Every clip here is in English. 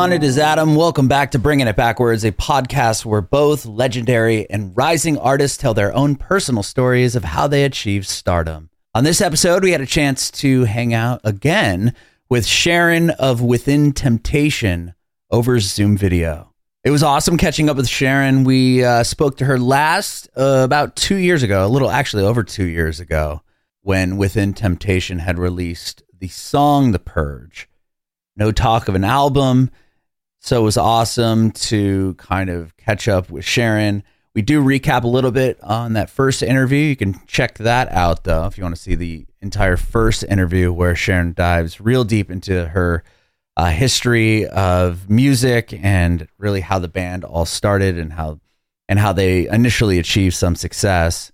It is Adam. Welcome back to Bringing It Backwards, a podcast where both legendary and rising artists tell their own personal stories of how they achieved stardom. On this episode, we had a chance to hang out again with Sharon of Within Temptation over Zoom video. It was awesome catching up with Sharon. We uh, spoke to her last uh, about two years ago, a little actually over two years ago, when Within Temptation had released the song The Purge no talk of an album. So it was awesome to kind of catch up with Sharon. We do recap a little bit on that first interview. You can check that out though if you want to see the entire first interview where Sharon dives real deep into her uh, history of music and really how the band all started and how and how they initially achieved some success.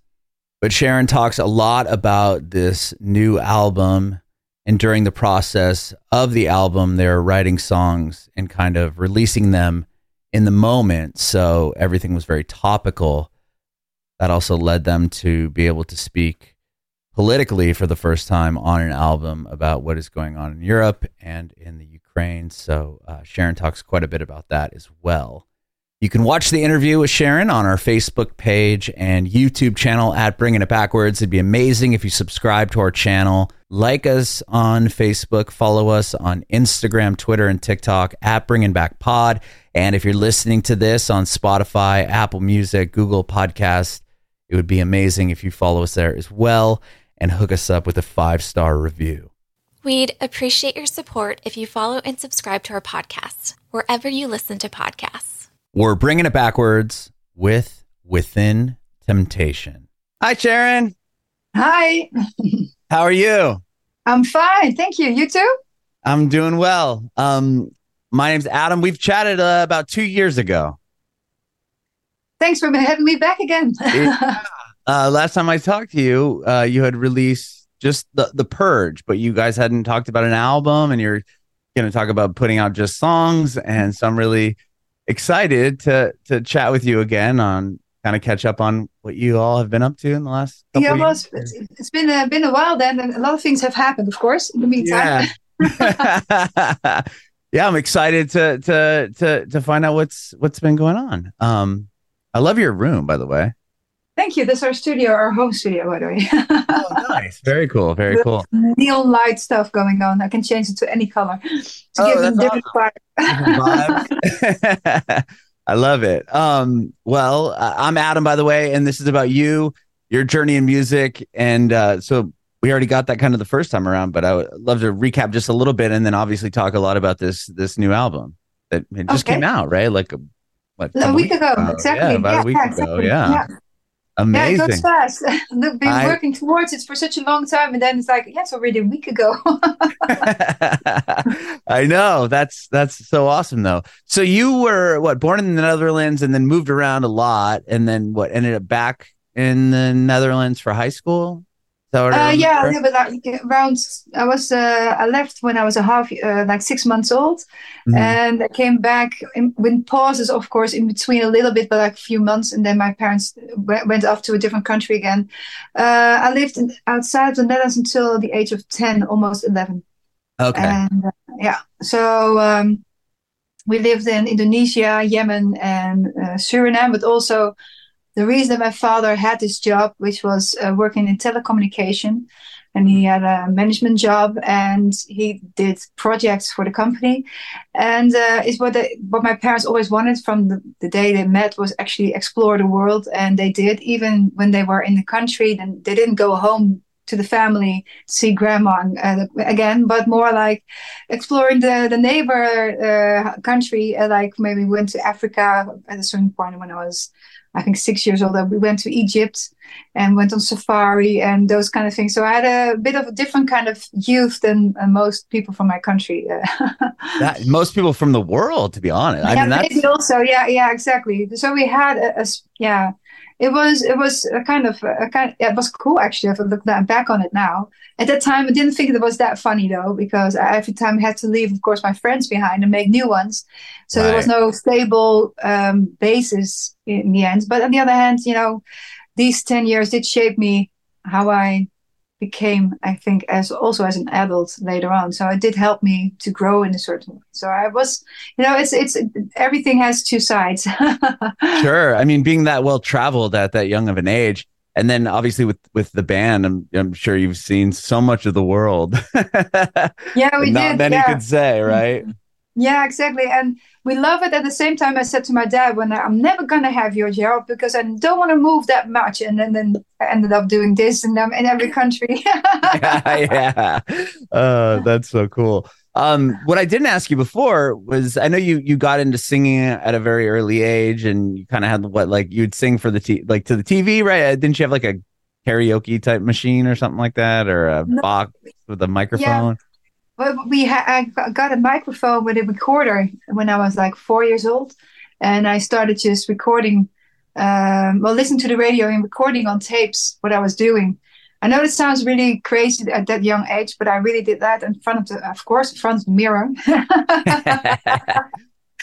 But Sharon talks a lot about this new album and during the process of the album, they're writing songs and kind of releasing them in the moment. So everything was very topical. That also led them to be able to speak politically for the first time on an album about what is going on in Europe and in the Ukraine. So uh, Sharon talks quite a bit about that as well. You can watch the interview with Sharon on our Facebook page and YouTube channel at Bringing It Backwards. It'd be amazing if you subscribe to our channel, like us on Facebook, follow us on Instagram, Twitter, and TikTok at Bringing Back Pod. And if you're listening to this on Spotify, Apple Music, Google Podcast, it would be amazing if you follow us there as well and hook us up with a five star review. We'd appreciate your support if you follow and subscribe to our podcast wherever you listen to podcasts. We're bringing it backwards with Within Temptation. Hi, Sharon. Hi. How are you? I'm fine. Thank you. You too? I'm doing well. Um, my name's Adam. We've chatted uh, about two years ago. Thanks for having me back again. yeah. uh, last time I talked to you, uh, you had released just the, the Purge, but you guys hadn't talked about an album and you're going to talk about putting out just songs. And so I'm really excited to to chat with you again on kind of catch up on what you all have been up to in the last yeah well it's, it's been a, been a while then and a lot of things have happened of course in the meantime. Yeah, yeah i'm excited to to to to find out what's what's been going on. Um i love your room by the way Thank you. That's our studio, our home studio, by the way. oh, nice. Very cool. Very cool. Neon light stuff going on. I can change it to any color to oh, give them different awesome. I love it. Um, well, uh, I'm Adam, by the way, and this is about you, your journey in music. And uh, so we already got that kind of the first time around, but I would love to recap just a little bit and then obviously talk a lot about this this new album that it just okay. came out, right? Like a, what, a week ago, ago. exactly. Yeah, about yeah, a week ago. Yeah. yeah. Amazing. Yeah, it goes fast. Look, been I, working towards it for such a long time, and then it's like, yeah, it's already a week ago. I know that's that's so awesome, though. So you were what born in the Netherlands, and then moved around a lot, and then what ended up back in the Netherlands for high school. Uh, yeah, yeah, but like around I was uh, I left when I was a half uh, like six months old, mm-hmm. and I came back in, with pauses, of course, in between a little bit, but like a few months, and then my parents w- went off to a different country again. Uh, I lived in, outside the Netherlands until the age of ten, almost eleven. Okay. And uh, yeah, so um, we lived in Indonesia, Yemen, and uh, Suriname, but also the reason that my father had this job, which was uh, working in telecommunication, and he had a management job and he did projects for the company, and uh, is what they, what my parents always wanted from the, the, day they met was actually explore the world, and they did. Even when they were in the country, then they didn't go home to the family see grandma uh, again but more like exploring the the neighbor uh, country uh, like maybe went to africa at a certain point when i was I think six years old, we went to Egypt and went on safari and those kind of things. So I had a bit of a different kind of youth than uh, most people from my country. that, most people from the world, to be honest. I yeah, mean, that's... maybe also, yeah, yeah, exactly. So we had a, a yeah, it was it was a kind of a kind. Yeah, it was cool actually. If I look back on it now, at that time I didn't think it was that funny though, because I, every time I had to leave, of course, my friends behind and make new ones. So right. there was no stable um, basis in the end. But on the other hand, you know, these ten years did shape me how I became, I think, as also as an adult later on. So it did help me to grow in a certain way. So I was, you know, it's it's everything has two sides. sure. I mean, being that well traveled at that young of an age, and then obviously with with the band, I'm I'm sure you've seen so much of the world. yeah, we Not did. Not many yeah. could say, right? Mm-hmm. Yeah, exactly. And we love it. At the same time, I said to my dad, "When I'm never gonna have your job because I don't want to move that much." And then, then I ended up doing this and um, in every country. yeah, yeah. Uh, that's so cool. Um, what I didn't ask you before was I know you you got into singing at a very early age, and you kind of had what like you'd sing for the t- like to the TV, right? Uh, Didn't you have like a karaoke type machine or something like that, or a No. box with a microphone? Well, we ha- I got- a microphone with a recorder when I was like four years old, and I started just recording. Um, well, listening to the radio and recording on tapes what I was doing. I know it sounds really crazy at that young age, but I really did that in front of the, of course, in front of the mirror.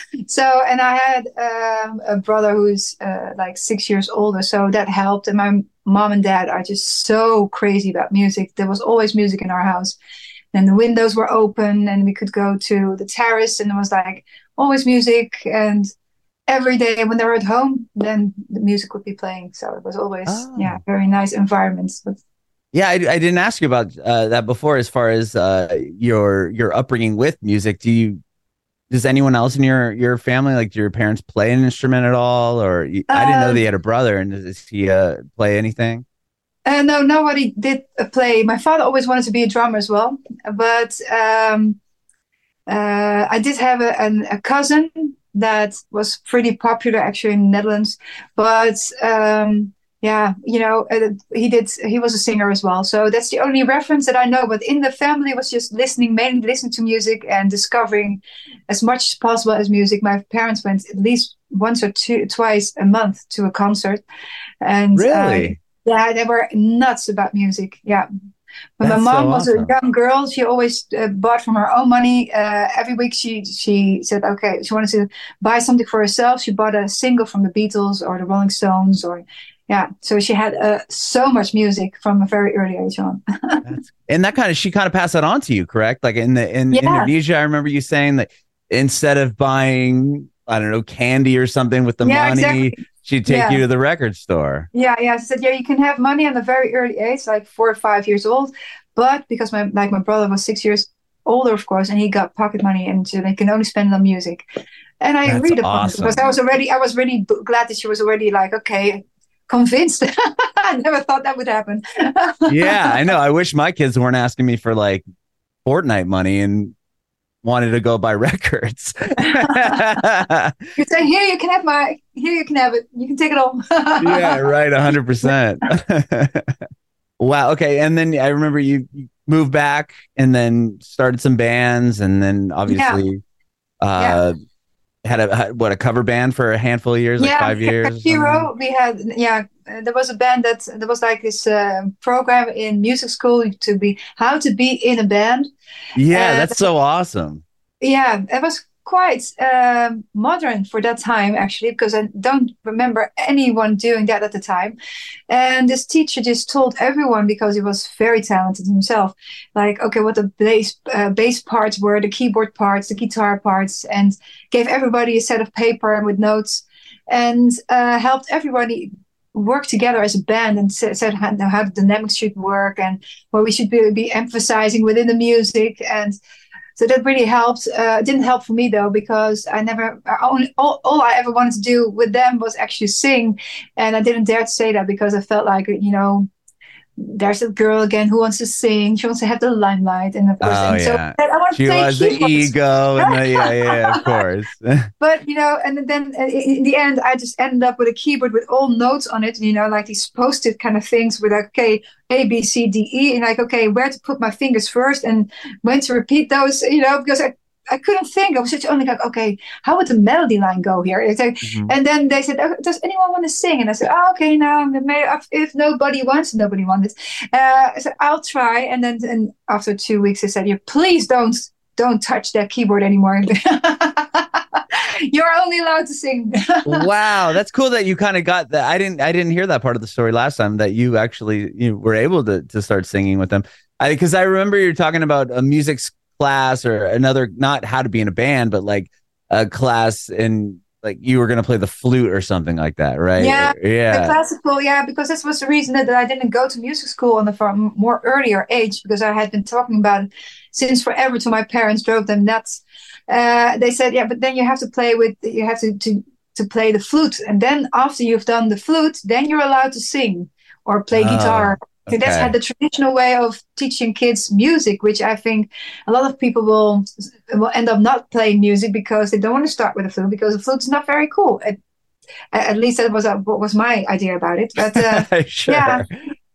so, and I had um, a brother who's uh, like six years older, so that helped. And my mom and dad are just so crazy about music. There was always music in our house and the windows were open and we could go to the terrace and there was like always music and every day when they were at home then the music would be playing so it was always Oh. yeah very nice environments but Yeah, I, I didn't ask you about uh, that before. As far as uh, your your upbringing with music, do you does anyone else in your your family like do your parents play an instrument at all? Or you, I didn't know Um, they had a brother, and does he uh, play anything? Uh, no nobody did play. My father always wanted to be a drummer as well but um, uh, i did have a, an, a cousin that was pretty popular actually in the netherlands but um, yeah you know uh, he did he was a singer as well. So that's the only reference that i know but in the family was just listening mainly listening to music and discovering as much as possible as music. My parents went at least once or two twice a month to a concert. And um, Really? Yeah, they were nuts about music. Yeah. When That's my mom so was awesome. a young girl, she always uh, bought from her own money. Uh, every week, she she said, okay, she wanted to buy something for herself. She bought a single from the Beatles or the Rolling Stones, or yeah. So she had uh, so much music from a very early age on. And that kind of she kind of passed that on to you, correct? Like in the in Yeah. Indonesia, I remember you saying that instead of buying I don't know candy or something with the yeah, money, exactly. She'd take Yeah. you to the record store. Yeah, yeah. She said, yeah, you can have money at a very early age, like four or five years old. But because my like my brother was six years older, of course, and he got pocket money, and so they can only spend it on music. And I That's agreed upon it because I was already I was really b- glad that she was already like, okay, convinced. I never thought that would happen. yeah, I know. I wish my kids weren't asking me for like Fortnite money and wanted to go buy records. You say, here you can have my, here you can have it. You can take it all. yeah, right. hundred percent. Wow. Okay. And then I remember you moved back and then started some bands and then obviously uh had a what a cover band for a handful of years, like five years. Hero, we had yeah. Uh, There was a band that there was like this uh, program in music school to be how to be in a band. Yeah, Uh, that's so awesome. Yeah, it was quite um, modern for that time actually, because I don't remember anyone doing that at the time. And this teacher just told everyone because he was very talented himself, like okay, what the bass uh, bass parts were, the keyboard parts, the guitar parts, and gave everybody a set of paper with notes, and uh, helped everybody work together as a band and sa- said how, how the dynamics should work and what we should be, be emphasizing within the music and so that really helped. Uh, didn't help for me though because I never I only all, all I ever wanted to do with them was actually sing, and I didn't dare to say that because I felt like you know there's a girl again who wants to sing. She wants to have the limelight, and of course, Oh, and so yeah. I want She to was the keyboards. ego and the yeah, yeah, of course. But you know, and then uh, in the end, I just ended up with a keyboard with all notes on it. You know, like these post-it kind of things with like, okay, A, B, C, D, E, and like, okay, where to put my fingers first and when to repeat those. You know, because I. I couldn't think. I was just only like, okay, how would the melody line go here? Like, Mhm. and then they said, oh, "Does anyone want to sing?" And I said, "Oh, okay, now if, if nobody wants, nobody wants." Uh, I said, "I'll try." And then, and after two weeks, they said, "Yeah, please don't don't touch that keyboard anymore." You're only allowed to sing. wow, that's cool that you kind of got that. I didn't I didn't hear that part of the story last time that you actually you were able to to start singing with them. I because I remember you're talking about a music class or another not how to be in a band, but like a class in like you were going to play the flute or something like that, right? Yeah, yeah. The classical, yeah, because this was the reason that I didn't go to music school on the far more earlier age because I had been talking about it since forever to my parents, drove them nuts. Uh, they said, yeah, but then you have to play with, you have to, to to play the flute, and then after you've done the flute, then you're allowed to sing or play oh. guitar Okay. That's had the traditional way of teaching kids music, which I think a lot of people will will end up not playing music because they don't want to start with a flute because the flute is not very cool. At, at least that was uh, what was my idea about it. But uh, sure. yeah,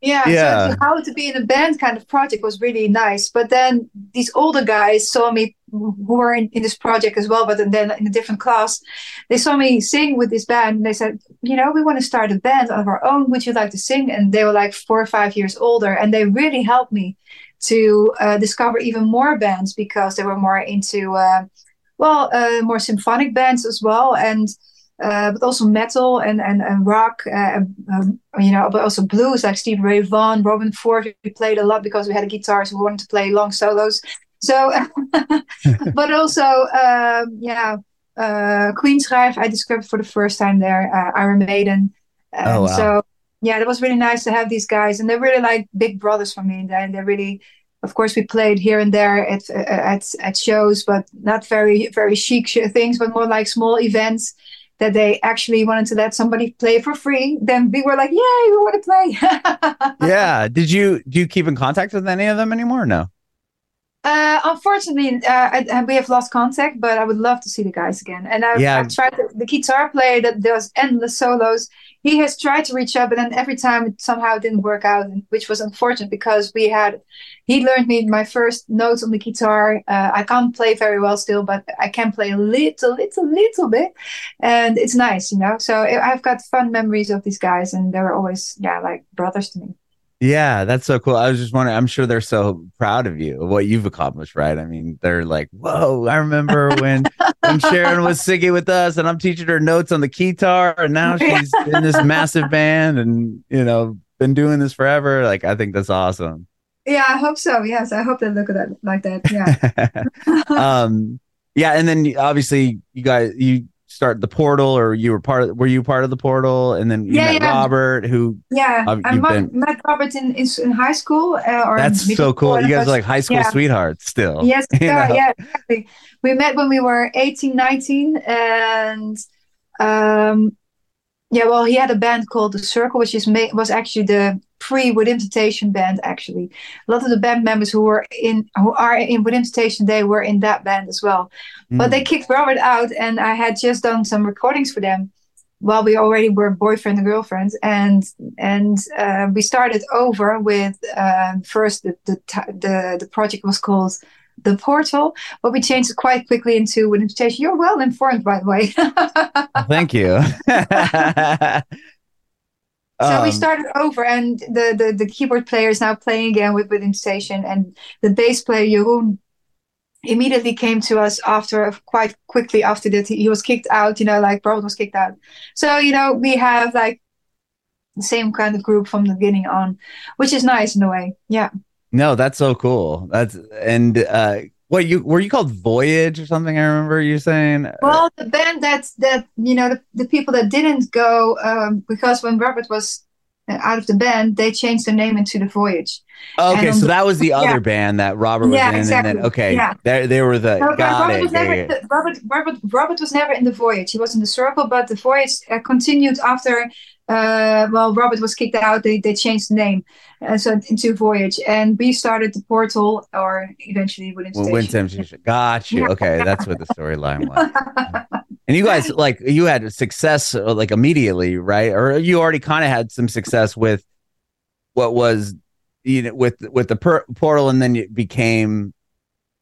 yeah, yeah. So how to be in a band kind of project was really nice. But then these older guys saw me who were in, in this project as well, but then in a different class, they saw me sing with this band. And they said, you know, we want to start a band of our own. Would you like to sing? And they were like four or five years older, and they really helped me to uh, discover even more bands because they were more into, uh, well, uh, more symphonic bands as well, and uh, but also metal and and, and rock, uh, um, you know, but also blues like Steve Ray Vaughan, Robben Ford. We played a lot because we had guitars. guitar, so we wanted to play long solos. So, but also, um, yeah, uh, Queensryche I discovered for the first time there, uh, Iron Maiden. oh, wow. So, yeah, it was really nice to have these guys, and they're really like big brothers for me. And they're really, of course, we played here and there at uh, at at shows, but not very very chic things, but more like small events that they actually wanted to let somebody play for free, then we were like, "Yay, we want to play!" yeah. Did you do you keep in contact with any of them anymore? No. Uh, unfortunately, uh, I, I, we have lost contact, but I would love to see the guys again. And I've, yeah. I've tried the, the, guitar player that does endless solos. He has tried to reach out, but then every time it somehow didn't work out, which was unfortunate because we had. He learned me my first notes on the guitar. Uh, I can't play very well still, but I can play a little, little, little bit, and it's nice, you know. So I've got fun memories of these guys, and they were always, yeah, like brothers to me. Yeah, that's so cool. I was just wondering, I'm sure they're so proud of you, of what you've accomplished, right? I mean, they're like, whoa, I remember when when Sharon was singing with us and I'm teaching her notes on the guitar and now she's in this massive band and you know, been doing this forever. Like I think that's awesome. Yeah, I hope so. Yes, I hope they look at that like that. Yeah. um yeah, and then obviously you guys you start the portal or you were part of were you part of the portal? And then you yeah, met yeah. robert who yeah uh, i met, been, met robert in, in, in high school uh, or that's so cool. you guys are like high school yeah. sweethearts still. Yes yeah, yeah exactly. We met when we were 18 19 and um yeah well he had a band called the circle which is ma- was actually the pre Within Temptation band actually. A lot of the band members who were in who are in Within Temptation they were in that band as well. Mm. But they hmm. kicked Robert out and I had just done some recordings for them while we already were boyfriend and girlfriend and and uh, we started over with uh, first the, the the the project was called the portal, but we changed it quite quickly into Within Temptation. You're well informed, by the way. Thank you. So um, we started over, and the, the, the keyboard player is now playing again with Within Temptation, and the bass player Jeroen immediately came to us after quite quickly after that he was kicked out. You know, like Robert was kicked out. So you know we have like the same kind of group from the beginning on, which is nice in a way. Yeah. No, that's so cool. That's and uh what you were you called Voyage or something? I remember you saying. Well, the band that that you know the, the people that didn't go um, because when Robert was out of the band, they changed their name into the Voyage. Okay, so the, that was the other yeah. band that Robert was yeah, in, exactly. and then okay, yeah. they they were the no, got Robert it. Was never, Robert, Robert Robert was never in the Voyage. He was in the Circle, but the Voyage uh, continued after uh, well, Robert was kicked out. They, they changed the name uh, so into Voyage, and we started the portal, or eventually Within well, Temptation. Got you. Okay, that's what the storyline was. and you guys, like, you had success uh, like immediately, right? Or you already kind of had some success with what was, you know, with with the per- portal, and then it became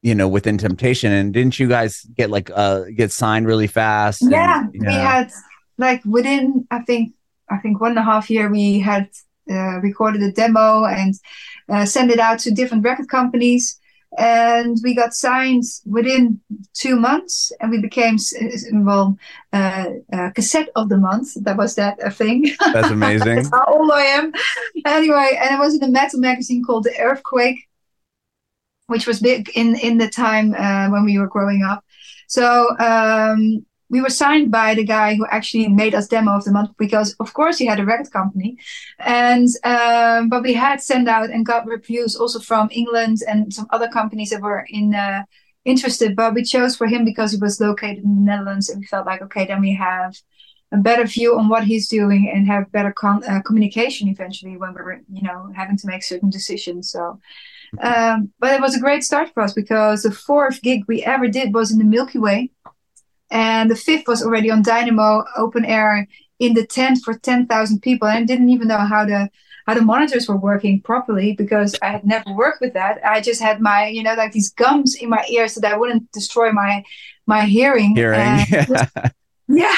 you know within temptation and didn't you guys get like uh get signed really fast yeah and, you know? we had like within i think I think one and a half year we had uh, recorded a demo and uh, sent it out to different record companies. and we got signed within two months and we became well uh, uh, cassette of the month. That was that a thing. That's amazing. That's how old i am. Anyway and it was in a metal magazine called the earthquake which was big in in the time uh, when we were growing up. So um, we were signed by the guy who actually made us demo of the month because of course he had a record company. And um, but we had sent out and got reviews also from england and some other companies that were in uh, interested but we chose for him because he was located in the netherlands and we felt like okay then we have a better view on what he's doing and have better con- uh, communication eventually when we're you know having to make certain decisions. So um, but it was a great start for us because the fourth gig we ever did was in the milky way and the fifth was already on Dynamo open air in the tent for 10,000 people. And I didn't even know how the how the monitors were working properly because I had never worked with that. I just had my, you know, like these gums in my ears so that I wouldn't destroy my my hearing. Hearing. Just, yeah.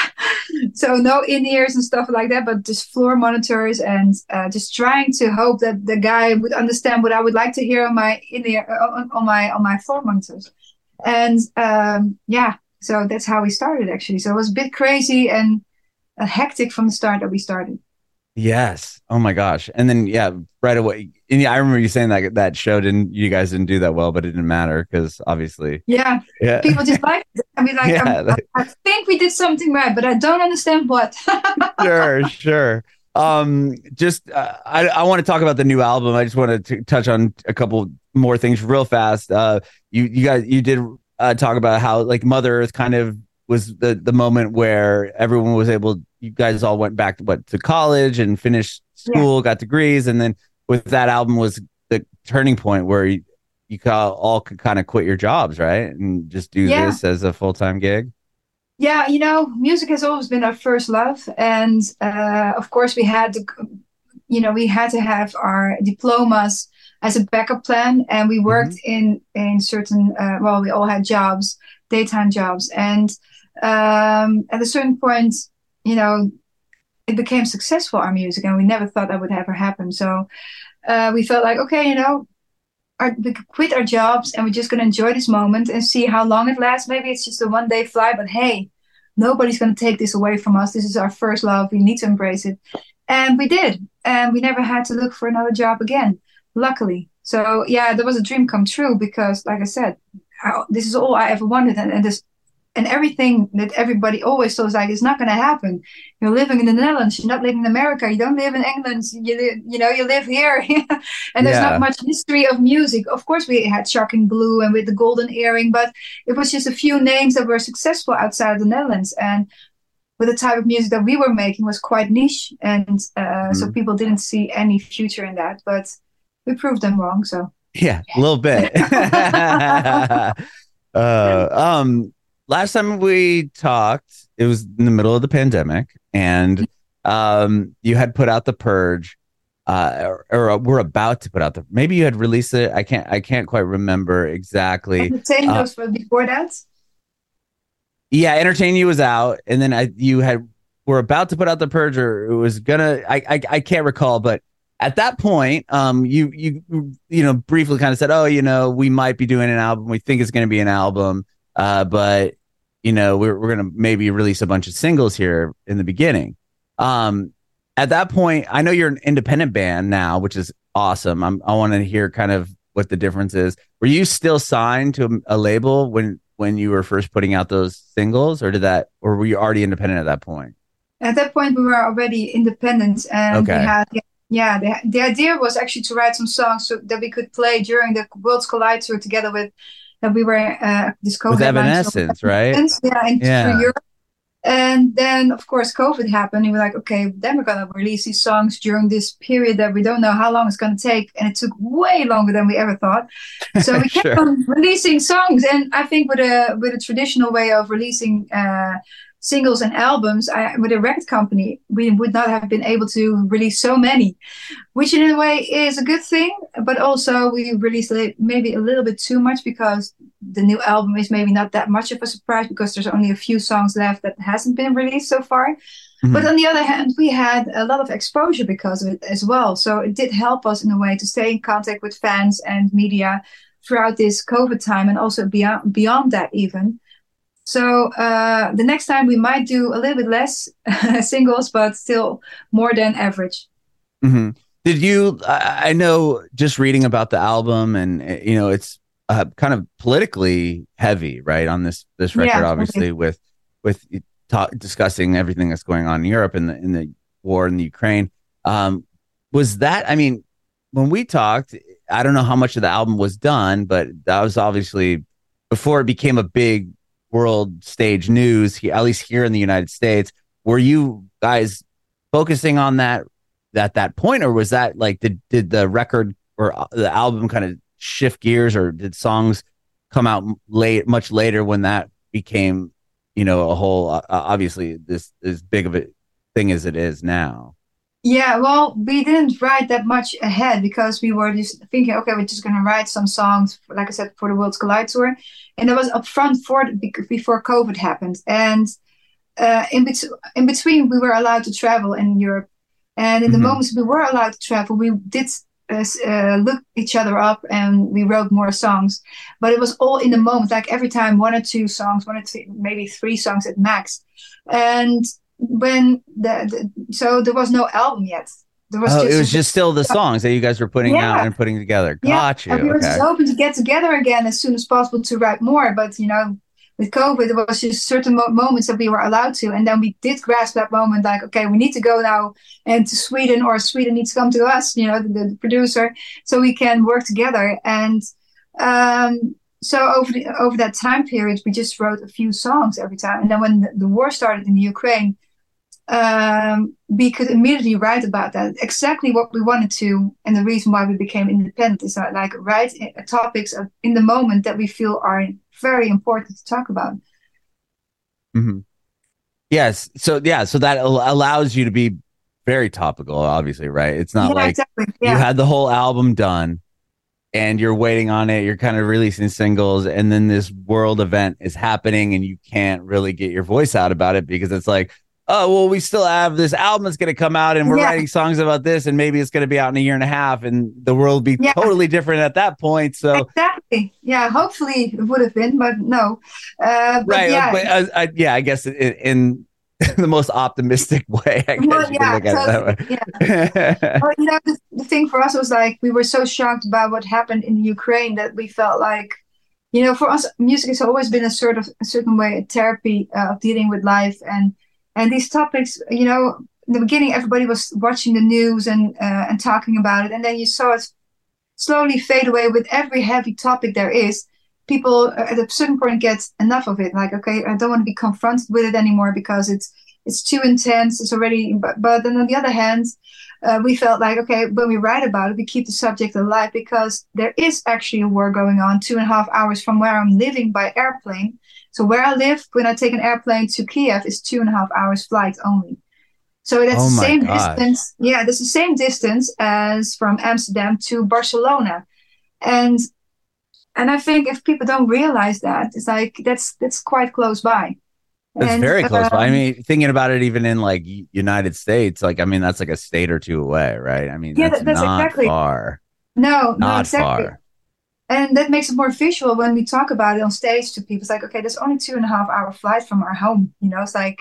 So no in ears and stuff like that, but just floor monitors and uh, just trying to hope that the guy would understand what I would like to hear on my in ear on, on my on my floor monitors. And um, yeah, so that's how we started actually. So it was a bit crazy and uh, hectic from the start that we started. Yes. Oh my gosh. And then yeah, right away. And yeah, I remember you saying that that show didn't you guys didn't do that well, but it didn't matter because obviously. Yeah. Yeah. People just like I mean like yeah, I, I think we did something right, but I don't understand what. sure, sure. Um just uh, I I want to talk about the new album. I just want to touch on a couple more things real fast. Uh you you guys you did uh, talk about how like Mother Earth kind of was the the moment where everyone was able. You guys all went back to what to college and finished school, yeah. got degrees, and then with that album was the turning point where you, you all could kind of quit your jobs, right, and just do yeah. this as a full time gig. Yeah, you know, music has always been our first love, and uh, of course, we had to, you know, we had to have our diplomas as a backup plan and we worked mm-hmm. in in certain uh, well we all had jobs daytime jobs. And um, at a certain point you know it became successful our music and we never thought that would ever happen. So uh, we felt like okay you know our, we could quit our jobs and we're just going to enjoy this moment and see how long it lasts. Maybe it's just a one day fly but hey nobody's going to take this away from us. This is our first love. We need to embrace it. And we did. And we never had to look for another job again luckily. So yeah, there was a dream come true because, like I said, I, this is all I ever wanted, and, and this and everything that everybody always says like it's not going to happen. You're living in the Netherlands. You're not living in America. You don't live in England. You live, you know, you live here, and there's yeah. not much history of music. Of course, we had Shocking Blue and with the Golden Earring, but it was just a few names that were successful outside of the Netherlands. And with the type of music that we were making was quite niche, and uh, mm-hmm. so people didn't see any future in that. But we proved them wrong. So yeah, a little bit. uh, um, last time we talked, it was in the middle of the pandemic, and um, you had put out the purge. Uh, or, or we're about to put out the maybe you had released it. I can't I can't quite remember exactly. Entertain uh, was before that. Yeah, entertain you was out, and then I you had were about to put out the purge, or it was gonna. I I, I can't recall, but at that point, um, you you you know briefly kind of said, "Oh, you know, we might be doing an album. We think it's going to be an album, uh, but you know, we're we're going to maybe release a bunch of singles here in the beginning." Um, at that point, I know you're an independent band now, which is awesome. I'm, I want to hear kind of what the difference is. Were you still signed to a label when when you were first putting out those singles, or did that, or were you already independent at that point? At that point, we were already independent, and okay. we had yeah, the, the idea was actually to write some songs so that we could play during the Worlds Collide tour together with that we were uh, this COVID with Evanescence, right? Yeah, in yeah. Europe. And then, of course, COVID happened. And we were like, okay, then we're gonna release these songs during this period that we don't know how long it's gonna take, and it took way longer than we ever thought. So we kept sure. on releasing songs, and I think with a with a traditional way of releasing. Uh, singles and albums I, with a record company, we would not have been able to release so many, which in a way is a good thing. But also, we released maybe a little bit too much because the new album is maybe not that much of a surprise because there's only a few songs left that hasn't been released so far. Mm-hmm. But on the other hand, we had a lot of exposure because of it as well. So it did help us in a way to stay in contact with fans and media throughout this COVID time and also beyond beyond that even. So uh, the next time we might do a little bit less singles, but still more than average. Mm-hmm. Did you? I know just reading about the album, and eh, you know, it's uh, kind of politically heavy, right? On this this record, yeah, obviously okay. with with ta- discussing everything that's going on in Europe and the in the war in the Ukraine. Um, was that? I mean, when we talked, I don't know how much of the album was done, but that was obviously before it became a big world stage news. At least here in the United States, were you guys focusing on that at that point, or was that like did did the record or uh, the album kind of shift gears, or did songs come out late, much later when that became, you know, a whole uh, obviously this as big of a thing as it is now? Yeah, well, we didn't write that much ahead because we were just thinking, okay, we're just going to write some songs, like I said, for the Worlds Collide tour, and that was upfront for before COVID happened, and uh, in, bet- in between we were allowed to travel in Europe and in mm-hmm. the moments we were allowed to travel, we did uh, uh, look each other up and we wrote more songs. But it was all in the moment, like every time one or two songs, one or two, maybe three songs at max. And when the, the so there was no album yet. There was oh, just, it was just still the songs that you guys were putting yeah. out and putting together. Got yeah. you. And we were okay. just hoping to get together again as soon as possible to write more. But you know, with COVID, there was just certain mo- moments that we were allowed to, and then we did grasp that moment, like, okay, we need to go now and to Sweden, or Sweden needs to come to us, you know, the, the producer, so we can work together. And um, so over the, over that time period, we just wrote a few songs every time, and then when the, the war started in the Ukraine, um, we could immediately write about that exactly what we wanted to, and the reason why we became independent is that, like write topics in the moment that we feel are very important to talk about. Mm-hmm. Yes. So yeah. So that allows you to be very topical. Obviously, right? It's not yeah, like exactly. yeah. you had the whole album done and you're waiting on it. You're kind of releasing singles, and then this world event is happening, and you can't really get your voice out about it because it's like, oh well we still have this album that's going to come out and we're yeah. writing songs about this and maybe it's going to be out in a year and a half and the world be yeah. totally different at that point so exactly yeah hopefully it would have been but no uh, but right yeah. But, uh, I, yeah i guess in, in the most optimistic way i guess well, yeah, totally, yeah. well, you know the, the thing for us was like we were so shocked by what happened in ukraine that we felt like you know for us music has always been a sort of a certain way a therapy uh, of dealing with life and and these topics, you know, in the beginning, everybody was watching the news and uh, and talking about it, and then you saw it slowly fade away with every heavy topic there is. People uh, at a certain point get enough of it. Like, okay, I don't want to be confronted with it anymore because it's it's too intense. It's already. But, but then on the other hand, uh, we felt like okay, when we write about it, we keep the subject alive because there is actually a war going on two and a half hours from where I'm living by airplane so where I live, when I take an airplane to Kiev, is two and a half hours flight only. So that's oh the same distance. Yeah, that's the same distance as from Amsterdam to Barcelona, and and I think if people don't realize that, it's like that's that's quite close by. It's and, very close um, by. I mean, thinking about it, even in like United States, like I mean, that's like a state or two away, right? I mean, yeah, that's, that's not exactly. far. No, not no, exactly. far and that makes it more visual when we talk about it on stage to people. It's like, okay, there's only two and a half hour flight from our home. You know, it's like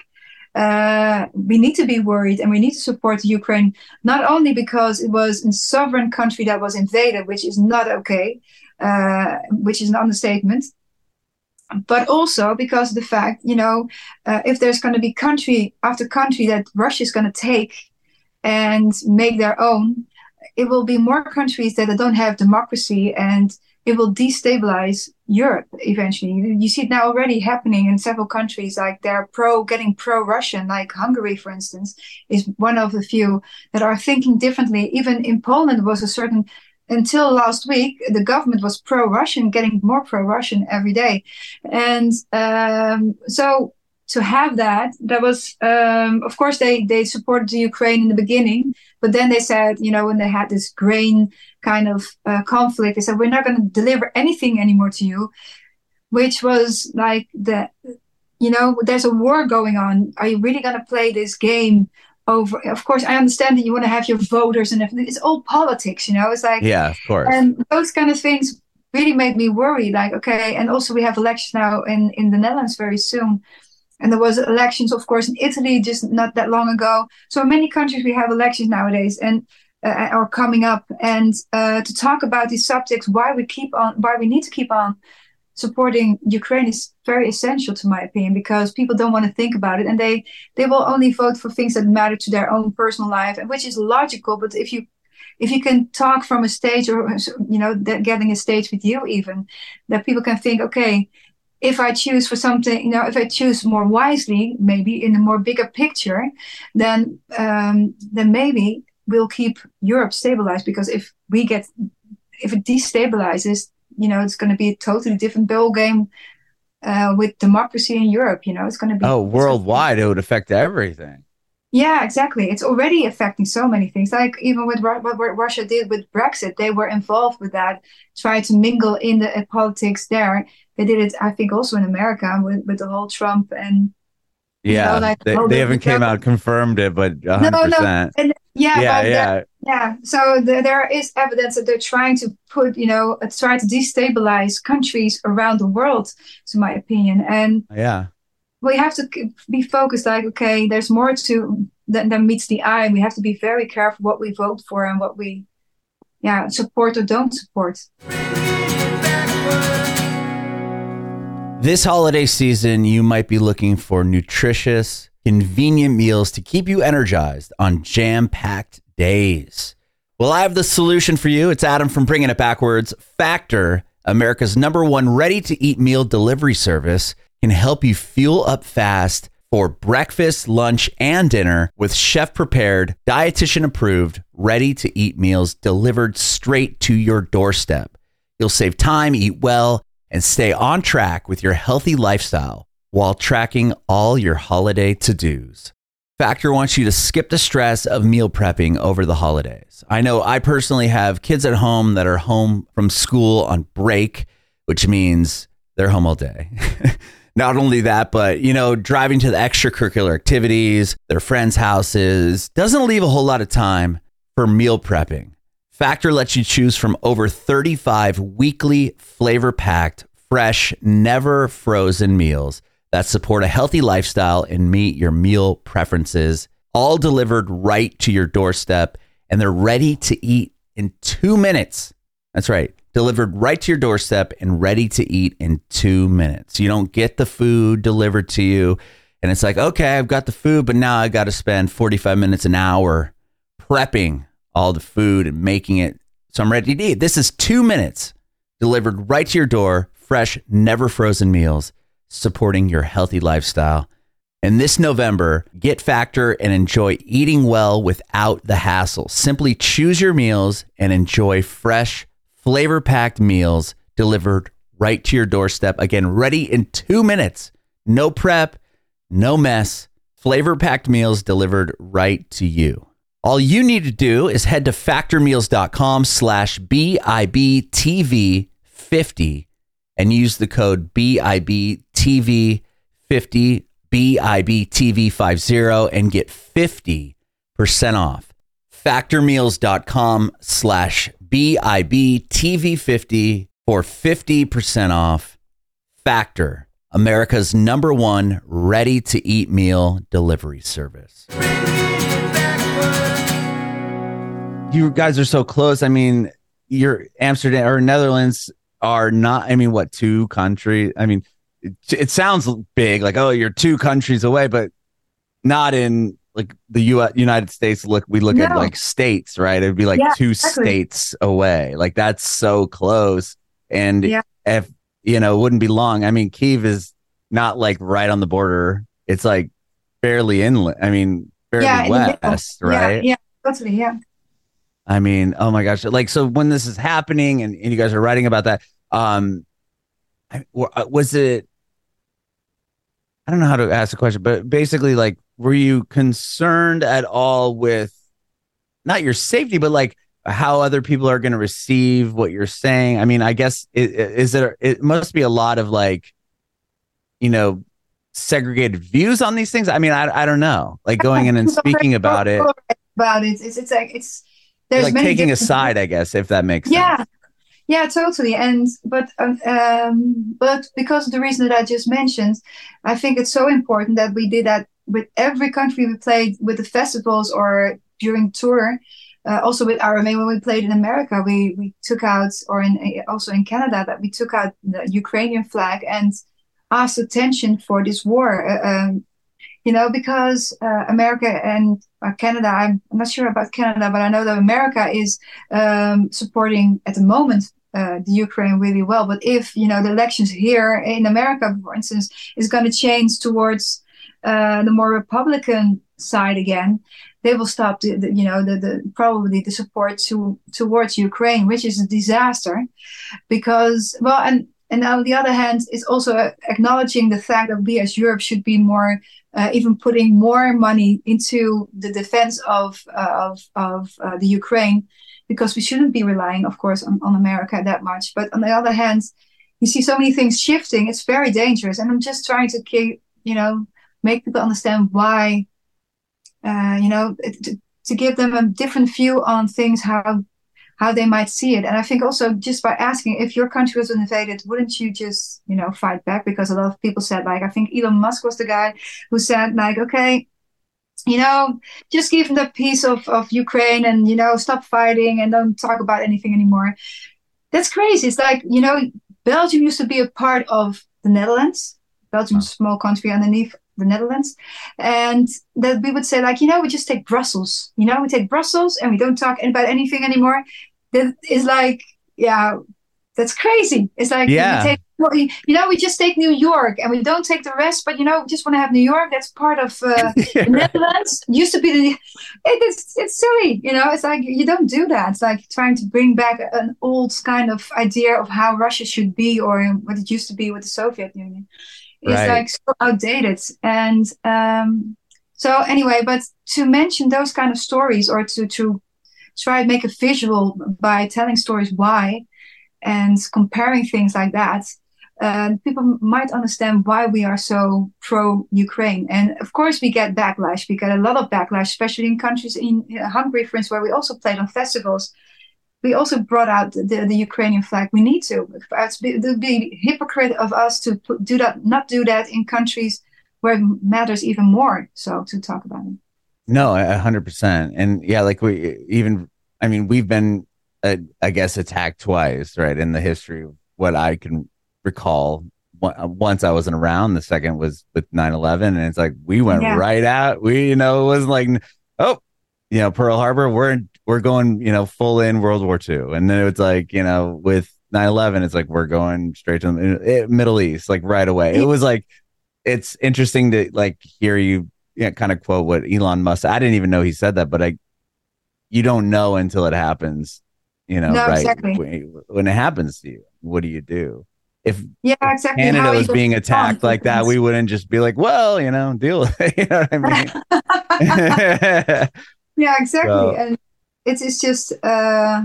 uh, we need to be worried and we need to support Ukraine not only because it was a sovereign country that was invaded, which is not okay, uh, which is an understatement, but also because of the fact, you know, uh, if there's going to be country after country that Russia is going to take and make their own, it will be more countries that don't have democracy and it will destabilize Europe eventually. You see it now already happening in several countries, like they're pro getting pro Russian, like Hungary, for instance, is one of the few that are thinking differently. Even in Poland was a certain until last week, the government was pro Russian, getting more pro Russian every day. And um, so to have that, that was, um, of course, they, they supported the Ukraine in the beginning, but then they said, you know, when they had this grain kind of uh, conflict, they said, we're not going to deliver anything anymore to you, which was like the, you know, there's a war going on. Are you really going to play this game over? Of course, I understand that you want to have your voters and everything it's all politics, you know, it's like, yeah, of course. And those kind of things really made me worry. Like, okay, and also we have elections now in in the Netherlands very soon, and there was elections, of course, in Italy just not that long ago. So in many countries we have elections nowadays, and uh, are coming up. And uh, to talk about these subjects, why we keep on, why we need to keep on supporting Ukraine is very essential, to my opinion, because people don't want to think about it, and they they will only vote for things that matter to their own personal life, which is logical. But if you if you can talk from a stage or you know getting a stage with you even that people can think okay if i choose for something you know if i choose more wisely maybe in a more bigger picture then um, then maybe we'll keep europe stabilized because if we get if it destabilizes you know it's going to be a totally different ball game uh, with democracy in europe you know it's going to be oh worldwide it would affect everything yeah, exactly. It's already affecting so many things. Like even with what Russia did with Brexit, they were involved with that, trying to mingle in the uh, politics there. They did it, I think, also in America with, with the whole Trump and yeah, know, like, they, they haven't came out confirmed it, but 100%. No, no. And, yeah, yeah, yeah. yeah. So the, there is evidence that they're trying to put, you know, uh, try to destabilize countries around the world, to my opinion. And yeah, we have to be focused like okay there's more to than, than meets the eye and we have to be very careful what we vote for and what we yeah support or don't support. This holiday season you might be looking for nutritious convenient meals to keep you energized on jam-packed days. Well i have the solution for you. It's adam from bringing it backwards. Factor america's number one ready to eat meal delivery service can help you fuel up fast for breakfast, lunch, and dinner with chef prepared, dietitian approved, ready to eat meals delivered straight to your doorstep. You'll save time, eat well, and stay on track with your healthy lifestyle while tracking all your holiday to dos. Factor wants you to skip the stress of meal prepping over the holidays. I know I personally have kids at home that are home from school on break, which means they're home all day. Not only that, but, you know, driving to the extracurricular activities, their friends' houses, doesn't leave a whole lot of time for meal prepping. Factor lets you choose from over 35 weekly flavor packed, fresh, never frozen meals that support a healthy lifestyle and meet your meal preferences, all delivered right to your doorstep. And they're ready to eat in two minutes. That's right delivered right to your doorstep and ready to eat in two minutes. You don't get the food delivered to you. And it's like, okay, I've got the food, but now I got to spend 45 minutes an hour prepping all the food and making it so I'm ready to eat. This is two minutes delivered right to your door, fresh, never frozen meals, supporting your healthy lifestyle. And this November, get Factor and enjoy eating well without the hassle. Simply choose your meals and enjoy fresh, flavor packed meals delivered right to your doorstep. Again, ready in two minutes. No prep, no mess. Flavor packed meals delivered right to you. All you need to do is head to factormeals.com slash BIBTV50 and use the code BIBTV50, BIBTV50 and get 50% off. Factormeals.com slash BIB TV50 for 50% off. Factor, America's number one ready to eat meal delivery service. You guys are so close. I mean, your Amsterdam or Netherlands are not, I mean, what, two countries? I mean, it, it sounds big, like, oh, you're two countries away, but not in like the U- United States look we look no. at like states, right? It'd be like yeah, two exactly. states away. Like that's so close. And yeah. if you know, it wouldn't be long. I mean, Kiev is not like right on the border. It's like barely inland. I mean, barely yeah, west, right? Yeah, yeah, totally, yeah. I mean, oh my gosh. Like so when this is happening and, and you guys are writing about that, um uh, was it I don't know how to ask the question, but basically like were you concerned at all with not your safety, but like how other people are going to receive what you're saying? I mean, I guess it, is there it must be a lot of like, you know, segregated views on these things. I mean, I, I don't know, like going in and speaking about it. About it, it's it's like it's there's like taking a side, I guess, if that makes sense. yeah. sense. Yeah, totally. And but um, um, but because of the reason that I just mentioned, I think it's so important that we did that with every country we played with the festivals or during tour. Uh, also with RMA when we played in America, we we took out or in also in Canada that we took out the Ukrainian flag and asked attention for this war. Uh, um, you know, because uh, America and uh, Canada, I'm, not sure about Canada, but I know that America is um, supporting at the moment uh, the Ukraine really well. But if you know the elections here in America, for instance, is going to change towards uh, the more Republican side again, they will stop the, the you know the, the probably the support to towards Ukraine, which is a disaster, because well and. And on the other hand, it's also acknowledging the fact that we as Europe should be more, uh, even putting more money into the defense of uh, of, of uh, the Ukraine, because we shouldn't be relying, of course, on, on America that much. But on the other hand, you see so many things shifting. It's very dangerous. And I'm just trying to keep, you know, make people understand why, uh, you know, to, to give them a different view on things, how how they might see it. And I think also just by asking if your country was invaded, wouldn't you just, you know, fight back? Because a lot of people said, like, I think Elon Musk was the guy who said, like, okay, you know, just give them the piece of, of Ukraine and, you know, stop fighting and don't talk about anything anymore. That's crazy. It's like, you know, Belgium used to be a part of the Netherlands. Belgium, small country underneath the Netherlands. And that we would say, like, you know, we just take Brussels. You know, we take Brussels and we don't talk about anything anymore. That is like, yeah, that's crazy. It's like yeah. Take, you know, we just take New York and we don't take the rest, but you know, we just want to have New York. That's part of uh, yeah, the Netherlands. Used to be the. It's it's silly, you know. It's like you don't do that. It's like trying to bring back an old kind of idea of how Russia should be or what it used to be with the Soviet Union. It's right. like so outdated, and um, so anyway. But to mention those kind of stories or to to try and make a visual by telling stories why and comparing things like that, uh, people might understand why we are so pro Ukraine. And of course, we get backlash. We get a lot of backlash, especially in countries in Hungary, for instance, where we also played on festivals. We also brought out the, the Ukrainian flag. We need to. It would be hypocrite of us to put, do that, not do that in countries where it matters even more. So to talk about it. No, a hundred percent. And yeah, like we even, I mean, we've been uh, I guess attacked twice, right? In the history of what I can recall. Once I wasn't around. The second was with 9-11. and it's like we went yeah. right out. We, you know, it wasn't like, oh, you know, Pearl Harbor. We're we're going, you know, full in World War II, and then it's like, you know, with 9-11, it's like we're going straight to the eh, Middle East, like right away. It was like, it's interesting to like hear you, you know, kind of quote what Elon Musk. I didn't even know he said that, but I, you don't know until it happens you know, no, right? Exactly. When, when, it happens to you, what do you do? If yeah, exactly. Canada was being attacked like that, we wouldn't just be like, well, you know, deal with it. you know what I mean? yeah, exactly. So. And it's it's just uh,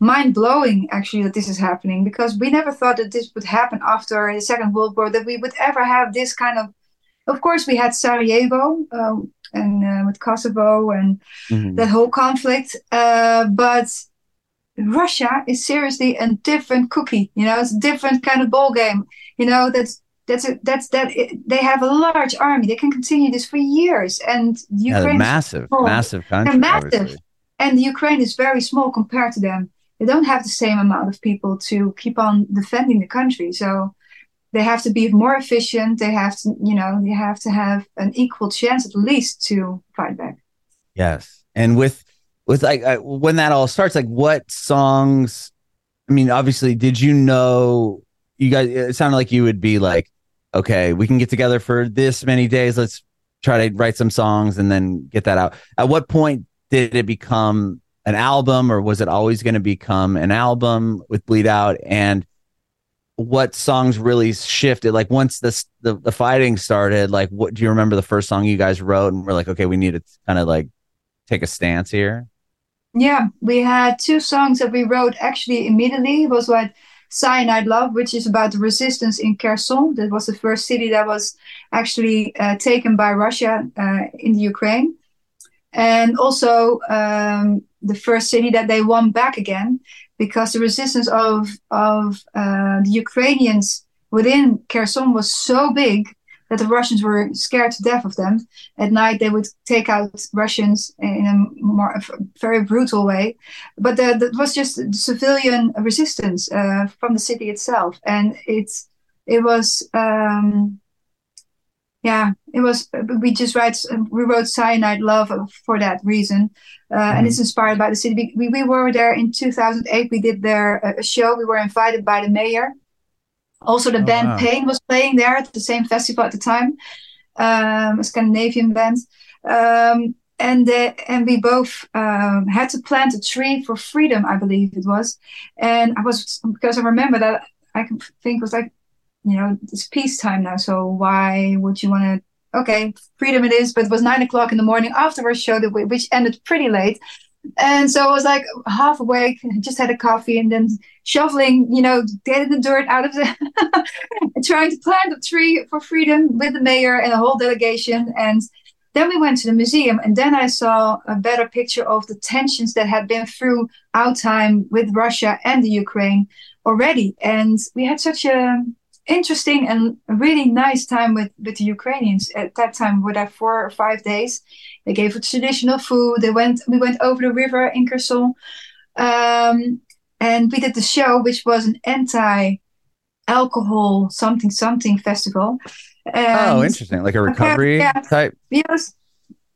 mind blowing actually that this is happening because we never thought that this would happen after the Second World War that we would ever have this kind of. Of course, we had Sarajevo um, and uh, with Kosovo and mm-hmm. that whole conflict, uh, but Russia is seriously a different cookie. You know, it's a different kind of ball game. You know, that's that's a, that's that. It, they have a large army. They can continue this for years. And Ukraine yeah, massive, massive country. Massive, obviously. And Ukraine is very small compared to them. They don't have the same amount of people to keep on defending the country. So they have to be more efficient. They have to, you know, they have to have an equal chance at least to fight back. Yes, and with with like uh, when that all starts like what songs i mean obviously did you know you guys it sounded like you would be like okay we can get together for this many days let's try to write some songs and then get that out at what point did it become an album or was it always going to become an album with bleed out and what songs really shifted like once this the, the fighting started like what do you remember the first song you guys wrote and we're like okay we need to kind of like take a stance here yeah, we had two songs that we wrote actually immediately. It was like Cyanide Love, which is about the resistance in Kherson. That was the first city that was actually uh, taken by Russia uh, in the Ukraine. And also um, the first city that they won back again because the resistance of of uh, the Ukrainians within Kherson was so big that the Russians were scared to death of them. At night, they would take out Russians in a more very brutal way, but that was just civilian resistance uh, from the city itself, and it's it was. Um, yeah, it was. We just write. We wrote "Cyanide Love" for that reason, uh, mm-hmm. and it's inspired by the city. We, we were there in 2008. We did there a show. We were invited by the mayor also, the oh, band wow. Pain was playing there at the same festival at the time, um, a Scandinavian band. Um, and and we both um, had to plant a tree for freedom, I believe it was. And I was because I remember that I can think was like, you know, it's peacetime now, so why would you want to? Okay, freedom it is, but it was nine o'clock in the morning after our show, which ended pretty late. And so I was like half awake, just had a coffee and then shoveling, you know, getting the dirt out of the, trying to plant a tree for freedom with the mayor and a whole delegation. And then we went to the museum and then I saw a better picture of the tensions that had been through our time with Russia and the Ukraine already. And we had such a, interesting and really nice time with, with the Ukrainians at that time. We were there four or five days. They gave us traditional food. They went. We went over the river in Kherson, um, and we did the show, which was an anti-alcohol something something festival. And oh, interesting! Like a recovery yeah, type. Yes.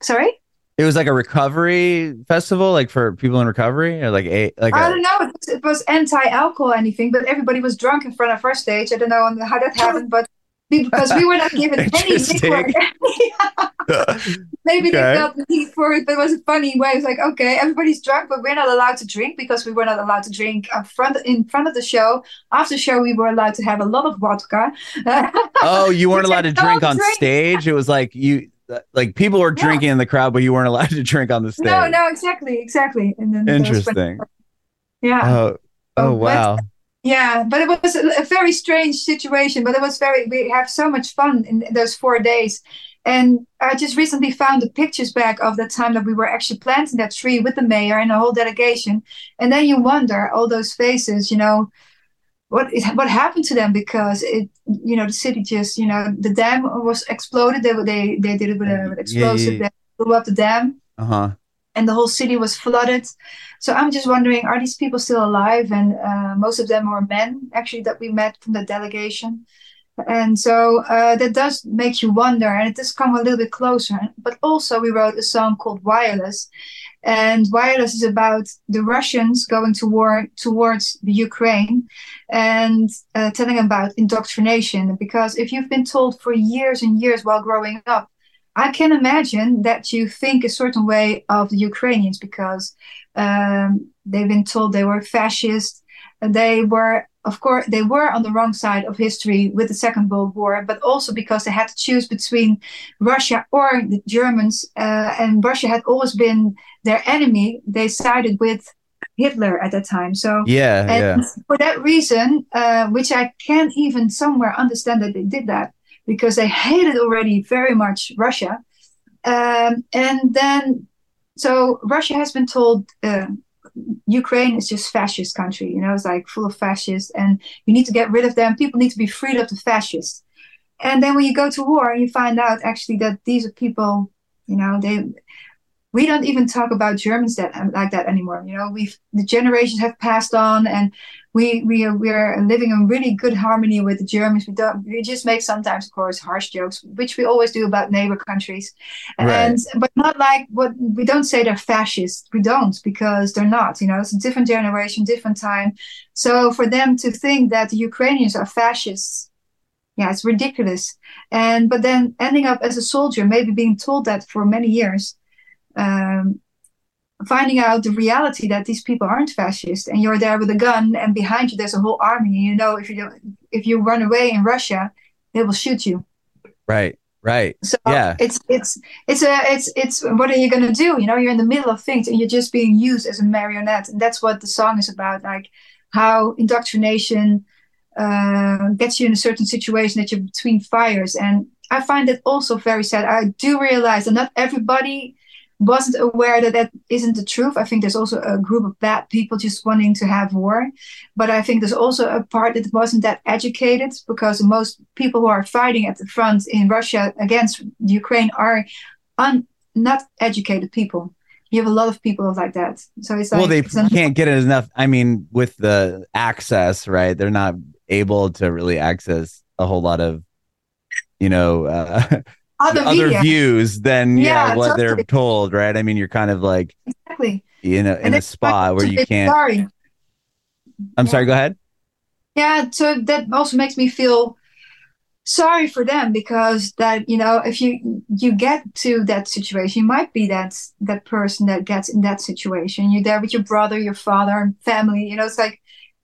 Sorry. It was like a recovery festival, like for people in recovery, or like a like. I don't know. It was, it was anti-alcohol anything, but everybody was drunk in front of our stage. I don't know how that happened, but because we were not given any liquor. Maybe okay. they felt the need for it, but it was a funny way. It's like, okay, everybody's drunk, but we're not allowed to drink because we were not allowed to drink up front in front of the show. After the show, we were allowed to have a lot of vodka. oh, you weren't allowed to drink on drink. stage. It was like you like people were drinking yeah. in the crowd, but you weren't allowed to drink on the stage. No, no, exactly, exactly. And then interesting. yeah. Oh, oh wow. But, yeah, but it was a, a, very strange situation. But it was very. We have so much fun in those four days. And I just recently found the pictures back of the time that we were actually planting that tree with the mayor and the whole delegation. And then you wonder all those faces, you know, what is, what happened to them because it you know the city just you know the dam was exploded. They they they did it with, a, with explosive yeah, yeah. they blew up the dam. Uh-huh. And the whole city was flooded. So i'm just wondering are these people still alive? And uh, most of them were men actually that we met from the delegation and so uh, that does make you wonder and it does come a little bit closer but also we wrote a song called wireless and wireless is about the Russians going to war towards the Ukraine and uh, telling about indoctrination. Because if you've been told for years and years while growing up, I can imagine that you think a certain way of the Ukrainians because um, they've been told they were fascist. They were of course, they were on the wrong side of history with the Second World War, but also because they had to choose between Russia or the Germans, uh, and Russia had always been their enemy. They sided with Hitler at that time. So yeah, and yeah. for that reason, uh, which I can even somewhere understand that they did that because they hated already very much Russia, um, and then so Russia has been told. Uh, Ukraine is just fascist country, you know, it's like full of fascists, and you need to get rid of them. People need to be freed of the fascists. And then when you go to war, you find out actually that these are people, you know, they we don't even talk about Germans that like that anymore. You know, we've the generations have passed on, and we we are we are living in really good harmony with the Germans. We don't we just make sometimes, of course, harsh jokes, which we always do about neighbor countries, right. and but not like what we don't say they're fascist. We don't because they're not. You know, it's a different generation, different time. So for them to think that the Ukrainians are fascists yeah it's ridiculous and but then ending up as a soldier maybe being told that for many years um, finding out the reality that these people aren't fascist and you're there with a gun and behind you there's a whole army and you know if you don't if you run away in russia they will shoot you. Right right. So yeah. it's it's it's a it's it's what are you going to do? You know you're in the middle of things and you're just being used as a marionette. And that's what the song is about like how indoctrination uh, gets you in a certain situation that you're between fires. And i find it also very sad. I do realize that not everybody wasn't aware that that isn't the truth. I think there's also a group of bad people just wanting to have war. But I think there's also a part that wasn't that educated because most people who are fighting at the front in Russia against Ukraine are un- not educated people. You have a lot of people like that. So it's like, well, they can't get it enough. I mean, with the access, right? They're not able to really access a whole lot of, you know, uh, other, other views than yeah, what they're told, right? I mean, you're kind of like Exactly. you know in And a spot where you can't. Sorry. I'm Yeah. sorry. Go ahead. yeah so that also makes me feel sorry for them because that you know if you you get to that situation you might be that that person that gets in that situation you're there with your brother your father and family you know it's like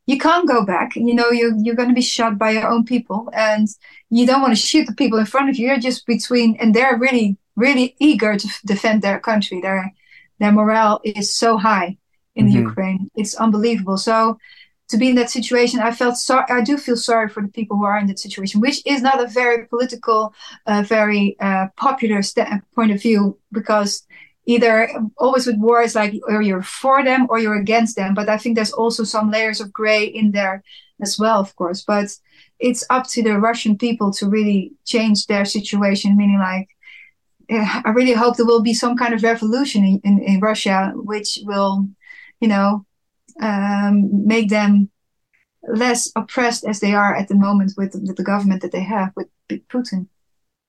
you can't go back you know you you're going to be shot by your own people and you don't want to shoot the people in front of you you're just between and they're really really eager to f- defend their country their their morale is so high in Mhm. ukraine it's unbelievable so to be in that situation, I felt sorry. I do feel sorry for the people who are in that situation, which is not a very political, uh, very uh, popular sta- point of view because either always with war like or you're for them or you're against them. But I think there's also some layers of gray in there as well, of course. But it's up to the Russian people to really change their situation, meaning like. eh, I really hope there will be some kind of revolution in, in, in Russia, which will, you know, um, make them less oppressed as they are at the moment with, with the government that they have with Putin.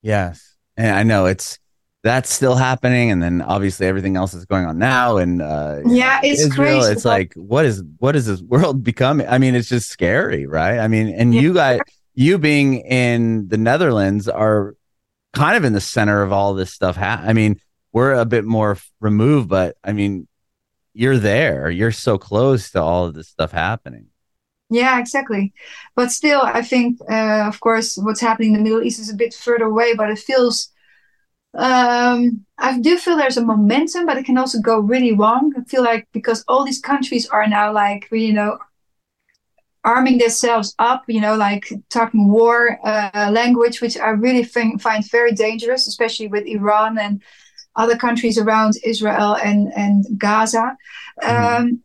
Yes, and I know it's that's still happening, and then obviously everything else is going on now, and uh, Yeah, it's Israel, crazy. It's like what is what is this world becoming? I mean, it's just scary, right? I mean, and Yeah. you guys, you being in the Netherlands, are kind of in the center of all this stuff. Ha- I mean, we're a bit more removed, but I mean, you're there. You're so close to all of this stuff happening. Yeah, exactly. But still, I think, uh, of course, what's happening in the Middle East is a bit further away, but it feels. Um, I do feel there's a momentum, but it can also go really wrong. I feel like because all these countries are now like, you know, arming themselves up, you know, like talking war uh, language, which I really think, find very dangerous, especially with Iran and other countries around Israel and and Gaza. Mhm. Um,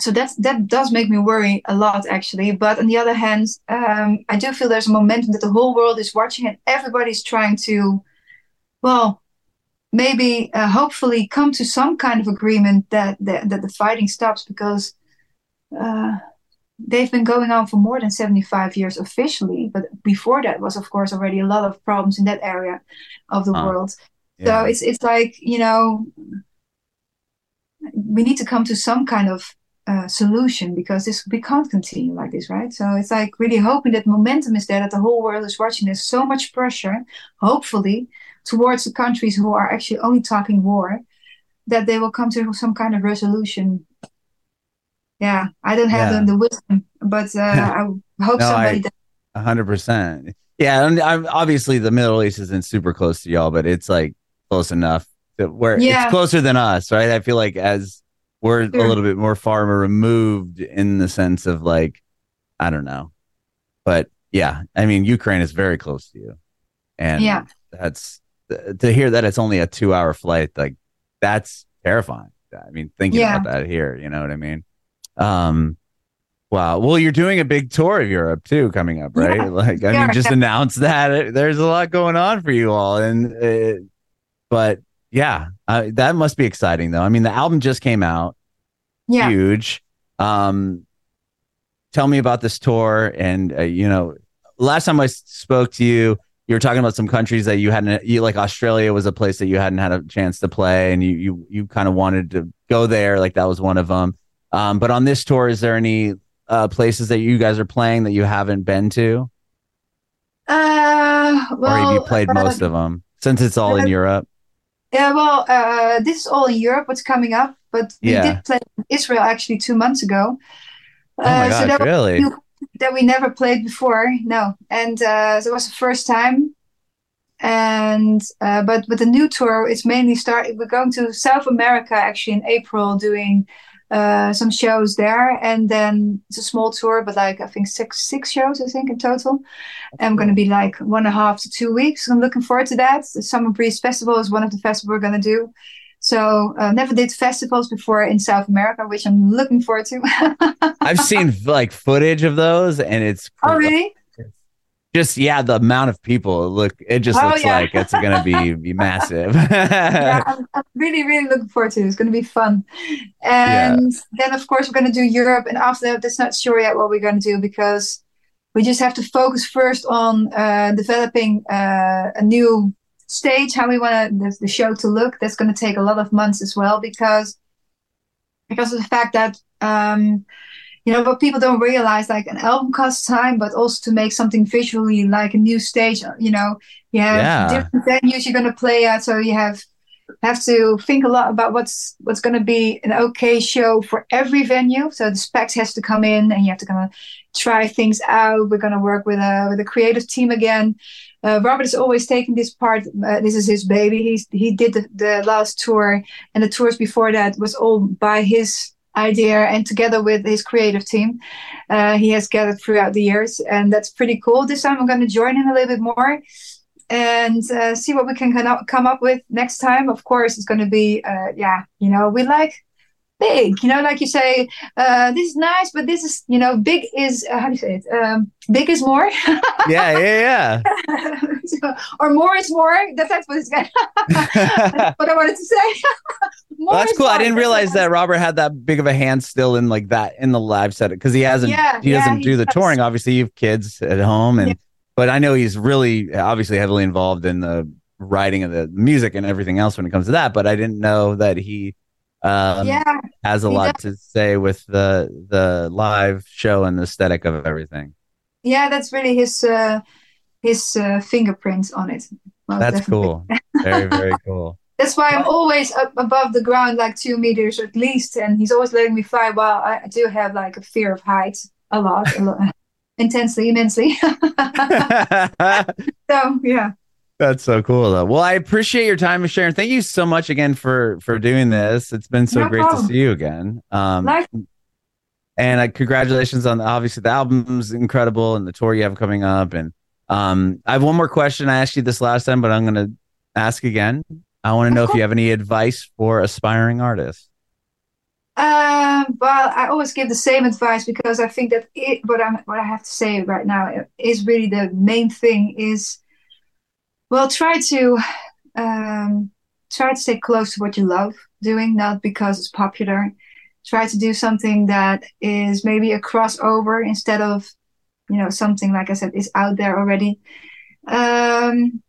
so that that does make me worry a lot, actually. But on the other hand, um, I do feel there's a momentum that the whole world is watching and everybody's trying to, well, maybe uh, hopefully come to some kind of agreement that that, that the fighting stops because. Uh, they've been going on for more than 75 years officially but before that was of course already a lot of problems in that area of the Huh. world Yeah. so it's it's like you know we need to come to some kind of uh, solution because this we can't continue like this right so it's like really hoping that momentum is there that the whole world is watching there's so much pressure hopefully towards the countries who are actually only talking war that they will come to some kind of resolution yeah i don't have Yeah. the, the wisdom but uh, i hope No, somebody does. A hundred percent. Yeah, and I'm obviously the Middle East isn't super close to y'all, but it's like close enough that where Yeah. it's closer than us, right? I feel like as we're a little bit more far removed in the sense of like, I don't know, but yeah, I mean Ukraine is very close to you, and Yeah. that's to hear that it's only a two hour flight, like that's terrifying. I mean, thinking Yeah. about that here, you know what I mean? Um, Wow. Well, you're doing a big tour of Europe too coming up, right? Yeah, like, I we mean, just announce that there's a lot going on for you all, and uh, but yeah, uh, that must be exciting though. I mean, the album just came out, yeah huge. Um, tell me about this tour, and uh, you know, last time I spoke to you, you were talking about some countries that you hadn't, you like Australia was a place that you hadn't had a chance to play, and you you you kind of wanted to go there, like that was one of them. Um, but on this tour, is there any uh, places that you guys are playing that you haven't been to, uh, well, or have you played uh, most of them since it's all in uh, Europe? Yeah, well, uh, this is all in Europe. What's coming up? But we did play in Israel actually two months ago. Oh my Uh, gosh, so that, really? That we never played before. No, and uh, so it was the first time. and uh, but with the new tour, it's mainly start. We're going to South America actually in April, doing uh, some shows there, and then it's a small tour, but like I think six six shows I think in total. I'm going to be like one and a half to two weeks. I'm looking forward to that. The Summer Breeze Festival is one of the festivals we're going to do. So uh, never did festivals before in South America, which I'm looking forward to. I've seen like footage of those, and it's oh really just yeah, the amount of people look it just oh, looks yeah. like it's gonna be be massive. yeah, I'm, I'm, really really looking forward to it. It's gonna be fun. And yeah. then of course we're gonna do Europe, and after that, that's not sure yet what we're gonna do because we just have to focus first on uh, developing uh, a new stage, how we want the, the show to look. That's going to take a lot of months as well because because of the fact that um, you know what people don't realize like an album costs time but also to make something visually like a new stage you know you have yeah. different venues you're going to play at so you have have to think a lot about what's what's going to be an okay show for every venue so the specs has to come in and you have to kind of try things out we're going to work with a with a creative team again uh, Robert is always taking this part. Uh, this is his baby. He's he did the, the, last tour, and the tours before that was all by his idea and together with his creative team uh, he has gathered throughout the years and that's pretty cool this time i'm going to join him a little bit more and uh, see what we can come up with next time of course it's going to be uh, yeah you know we like big you know like you say uh, this is nice but this is you know big is uh, how do you say it? Um, big is more. Yeah yeah yeah so, or more is more that's, that's what it's what i wanted to say. Well, that's cool. I didn't realize that robert had that big of a hand still in like that in the live set because he hasn't yeah, he doesn't yeah, do the does. touring. Obviously you have kids at home and yeah. but i know he's really obviously heavily involved in the writing of the music and everything else when it comes to that but i didn't know that he um, yeah, has a lot does. to say with the the live show and the aesthetic of everything. Yeah, that's really his uh, his uh, fingerprints on it. Well, that's definitely. cool. Very very cool. That's why I'm always up above the ground, like two meters at least, and he's always letting me fly. While I do have like a fear of heights a lot, a lot intensely, immensely. so yeah. That's so cool though. Well, I appreciate your time, Sharon. Thank you so much again for for doing this. It's been so no great problem. to see you again. Um, and uh, congratulations on obviously the album's incredible and the tour you have coming up. And um, I have one more question. I asked you this last time, but I'm going to ask again. I want to know if you have any advice for aspiring artists. Um, well, I always give the same advice because I think that it, what I'm, what I have to say right now is really the main thing is well, try to um, try to stay close to what you love doing, not because it's popular. Try to do something that is maybe a crossover instead of, you know, something like I said is out there already. Um,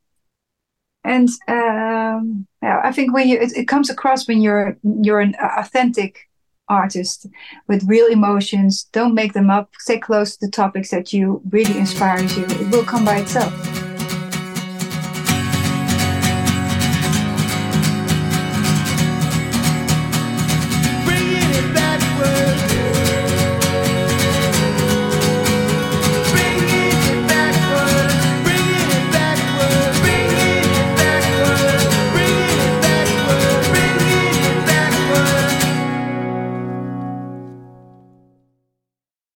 and um, I think when you it, it comes across when you're you're an authentic artist with real emotions. Don't make them up. Stay close to the topics that you really inspires you. It will come by itself.